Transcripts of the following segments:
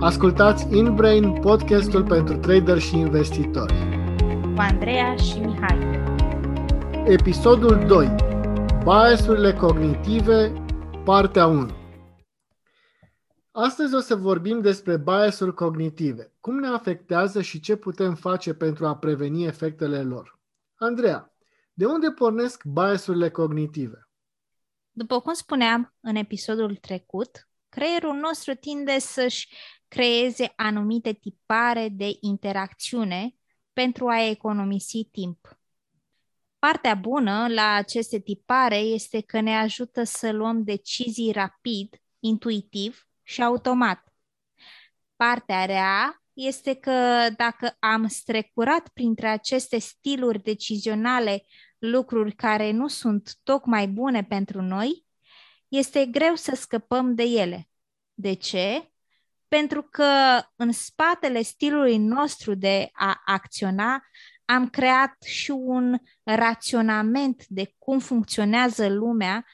Ascultați InBrain, podcastul pentru trader și investitori. Cu Andreea și Mihai. Episodul 2. Biasurile cognitive, partea 1. Astăzi o să vorbim despre biasuri cognitive, cum ne afectează și ce putem face pentru a preveni efectele lor. Andreea, de unde pornesc biasurile cognitive? După cum spuneam în episodul trecut, creierul nostru tinde să-și creeze anumite tipare de interacțiune pentru a economisi timp. Partea bună la aceste tipare este că ne ajută să luăm decizii rapid, intuitiv și automat. Partea rea este că dacă am strecurat printre aceste stiluri decizionale lucruri care nu sunt tocmai bune pentru noi, este greu să scăpăm de ele. De ce? Pentru că în spatele stilului nostru de a acționa am creat și un raționament de cum funcționează lumea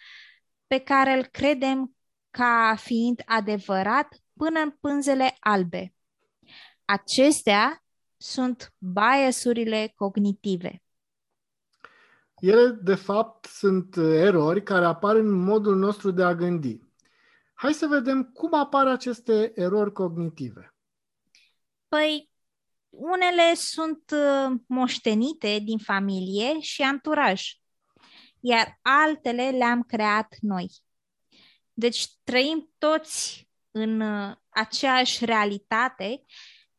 pe care îl credem ca fiind adevărat până în pânzele albe. Acestea sunt biasurile cognitive. Ele, de fapt, sunt erori care apar în modul nostru de a gândi. Hai să vedem cum apar aceste erori cognitive. Păi, unele sunt uh, moștenite din familie și anturaj, iar altele le-am creat noi. Deci trăim toți în uh, aceeași realitate,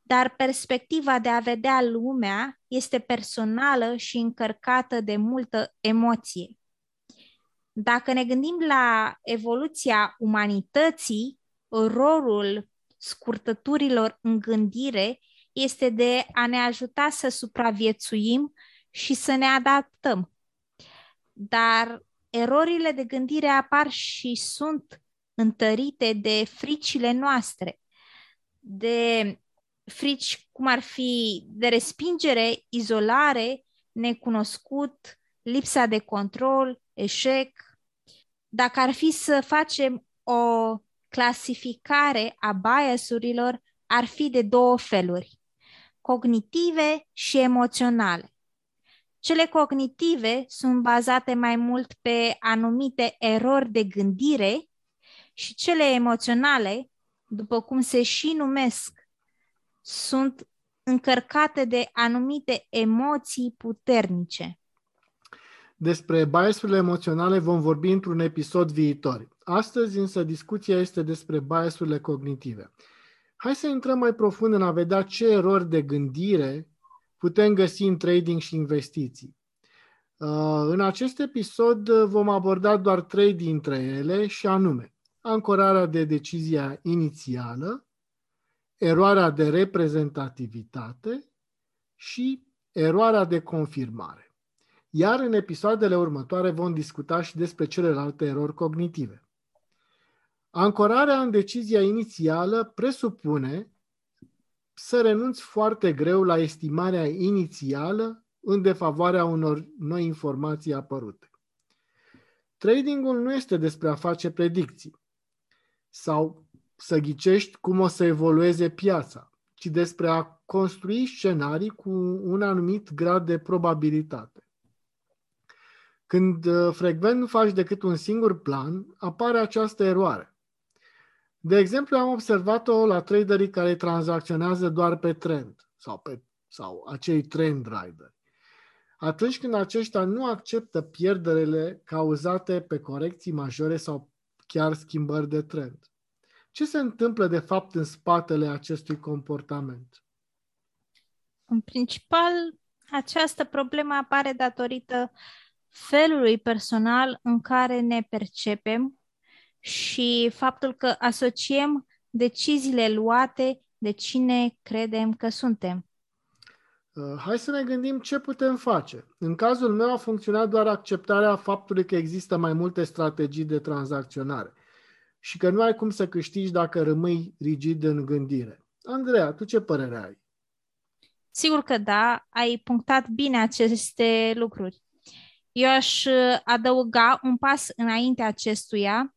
dar perspectiva de a vedea lumea este personală și încărcată de multă emoție. Dacă ne gândim la evoluția umanității, rolul scurtăturilor în gândire este de a ne ajuta să supraviețuim și să ne adaptăm. Dar erorile de gândire apar și sunt întărite de fricile noastre, de frici cum ar fi de respingere, izolare, necunoscut, lipsa de control, eșec. Dacă ar fi să facem o clasificare a biasurilor, ar fi de două feluri, cognitive și emoționale. Cele cognitive sunt bazate mai mult pe anumite erori de gândire și cele emoționale, după cum se și numesc, sunt încărcate de anumite emoții puternice. Despre biasurile emoționale vom vorbi într-un episod viitor. Astăzi însă discuția este despre biasurile cognitive. Hai să intrăm mai profund în a vedea ce erori de gândire putem găsi în trading și investiții. Uh, în acest episod vom aborda doar trei dintre ele și anume ancorarea de decizia inițială, eroarea de reprezentativitate și eroarea de confirmare. Iar în episoadele următoare vom discuta și despre celelalte erori cognitive. Ancorarea în decizia inițială presupune să renunți foarte greu la estimarea inițială în defavoarea unor noi informații apărute. Tradingul nu este despre a face predicții sau să ghicești cum o să evolueze piața, ci despre a construi scenarii cu un anumit grad de probabilitate. Când uh, frecvent nu faci decât un singur plan, apare această eroare. De exemplu, am observat-o la traderii care tranzacționează doar pe trend sau, pe, sau acei trend rider. Atunci când aceștia nu acceptă pierderile cauzate pe corecții majore sau chiar schimbări de trend. Ce se întâmplă de fapt în spatele acestui comportament? În principal, această problemă apare datorită felului personal în care ne percepem și faptul că asociem deciziile luate de cine credem că suntem. Uh, hai să ne gândim ce putem face. În cazul meu a funcționat doar acceptarea faptului că există mai multe strategii de tranzacționare și că nu ai cum să câștigi dacă rămâi rigid în gândire. Andreea, tu ce părere ai? Sigur că da, ai punctat bine aceste lucruri. Eu aș uh, adăuga un pas înainte acestuia,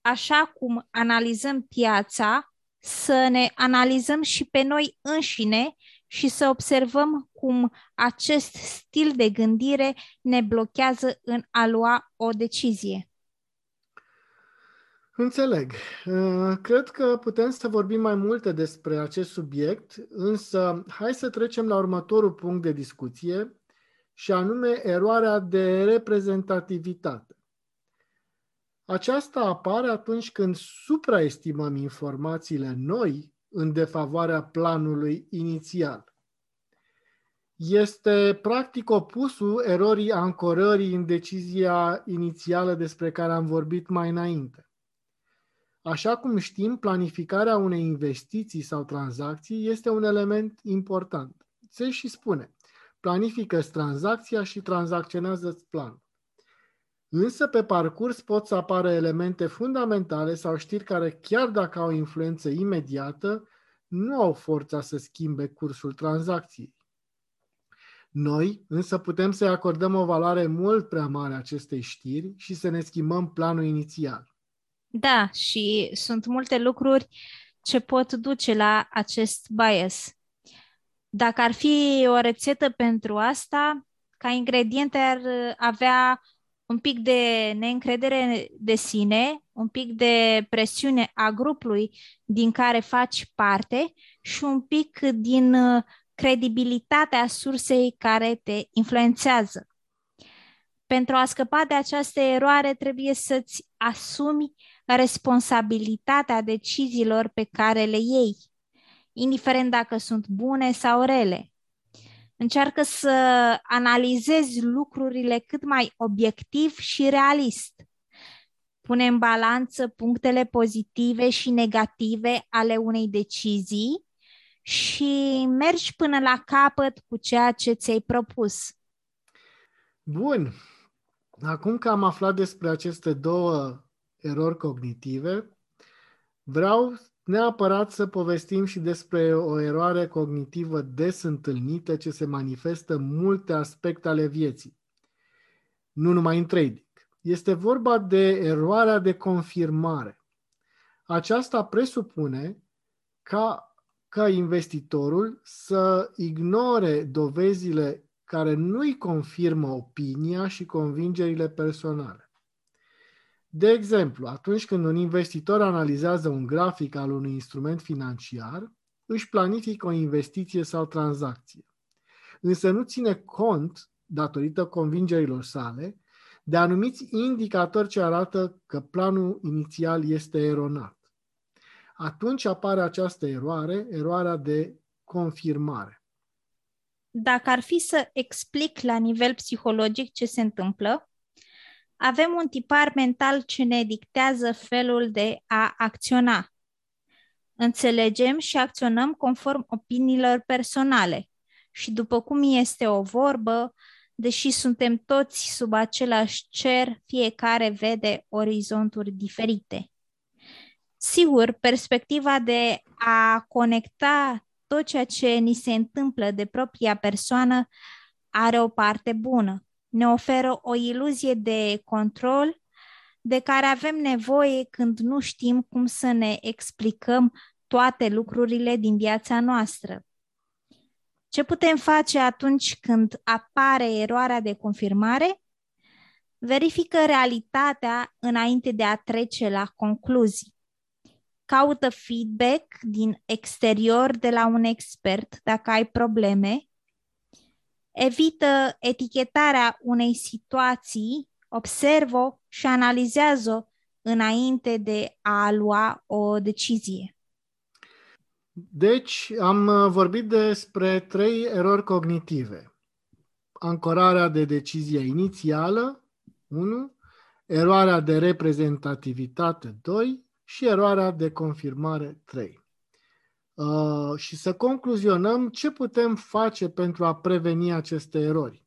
așa cum analizăm piața să ne analizăm și pe noi înșine și să observăm cum acest stil de gândire ne blochează în a lua o decizie. Înțeleg. Uh, cred că putem să vorbim mai multe despre acest subiect, însă hai să trecem la următorul punct de discuție, și anume eroarea de reprezentativitate. Aceasta apare atunci când supraestimăm informațiile noi în defavoarea planului inițial. Este practic opusul erorii ancorării în decizia inițială despre care am vorbit mai înainte. Așa cum știm, planificarea unei investiții sau tranzacții este un element important. Se și spune, planifică tranzacția și tranzacționează planul. Însă pe parcurs pot să apară elemente fundamentale sau știri care, chiar dacă au influență imediată, nu au forța să schimbe cursul tranzacției. Noi însă putem să-i acordăm o valoare mult prea mare acestei știri și să ne schimbăm planul inițial. Da, și sunt multe lucruri ce pot duce la acest bias. Dacă ar fi o rețetă pentru asta, ca ingrediente ar avea un pic de neîncredere de sine, un pic de presiune a grupului din care faci parte și un pic din uh, credibilitatea sursei care te influențează. Pentru a scăpa de această eroare, trebuie să-ți asumi responsabilitatea deciziilor pe care le iei, indiferent dacă sunt bune sau rele. Încearcă să analizezi lucrurile cât mai obiectiv și realist. Pune în balanță punctele pozitive și negative ale unei decizii și mergi până la capăt cu ceea ce ți-ai propus. Bun. Acum că am aflat despre aceste două erori cognitive, vreau neapărat să povestim și despre o eroare cognitivă des întâlnită ce se manifestă în multe aspecte ale vieții, nu numai în trading. Este vorba de eroarea de confirmare. Aceasta presupune ca, ca investitorul să ignore dovezile care nu-i confirmă opinia și convingerile personale. De exemplu, atunci când un investitor analizează un grafic al unui instrument financiar, își planifică o investiție sau tranzacție. Însă nu ține cont, datorită convingerilor sale, de anumiți indicatori ce arată că planul inițial este eronat. Atunci apare această eroare, eroarea de confirmare. Dacă ar fi să explic la nivel psihologic ce se întâmplă, avem un tipar mental ce ne dictează felul de a acționa. Înțelegem și acționăm conform opiniilor personale. Și după cum este o vorbă, deși suntem toți sub același cer, fiecare vede orizonturi diferite. Sigur, perspectiva de a conecta tot ceea ce ni se întâmplă de propria persoană are o parte bună ne oferă o iluzie de control de care avem nevoie când nu știm cum să ne explicăm toate lucrurile din viața noastră. Ce putem face atunci când apare eroarea de confirmare? Verifică realitatea înainte de a trece la concluzii. Caută feedback din exterior de la un expert dacă ai probleme evită etichetarea unei situații, observă și analizează înainte de a lua o decizie. Deci, am uh, vorbit despre trei erori cognitive. Ancorarea de decizie inițială, 1, eroarea de reprezentativitate, 2 și eroarea de confirmare, 3. Uh, și să concluzionăm ce putem face pentru a preveni aceste erori.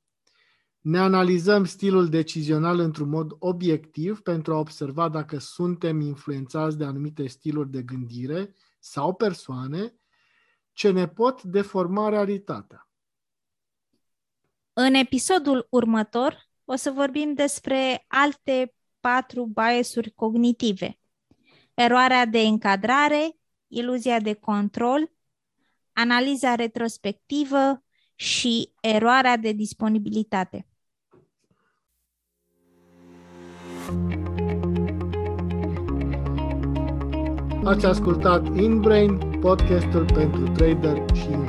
Ne analizăm stilul decizional într-un mod obiectiv pentru a observa dacă suntem influențați de anumite stiluri de gândire sau persoane ce ne pot deforma realitatea. În episodul următor o să vorbim despre alte patru biasuri cognitive. Eroarea de încadrare, iluzia de control, analiza retrospectivă și eroarea de disponibilitate. Ați ascultat InBrain, podcastul pentru trader și investitori.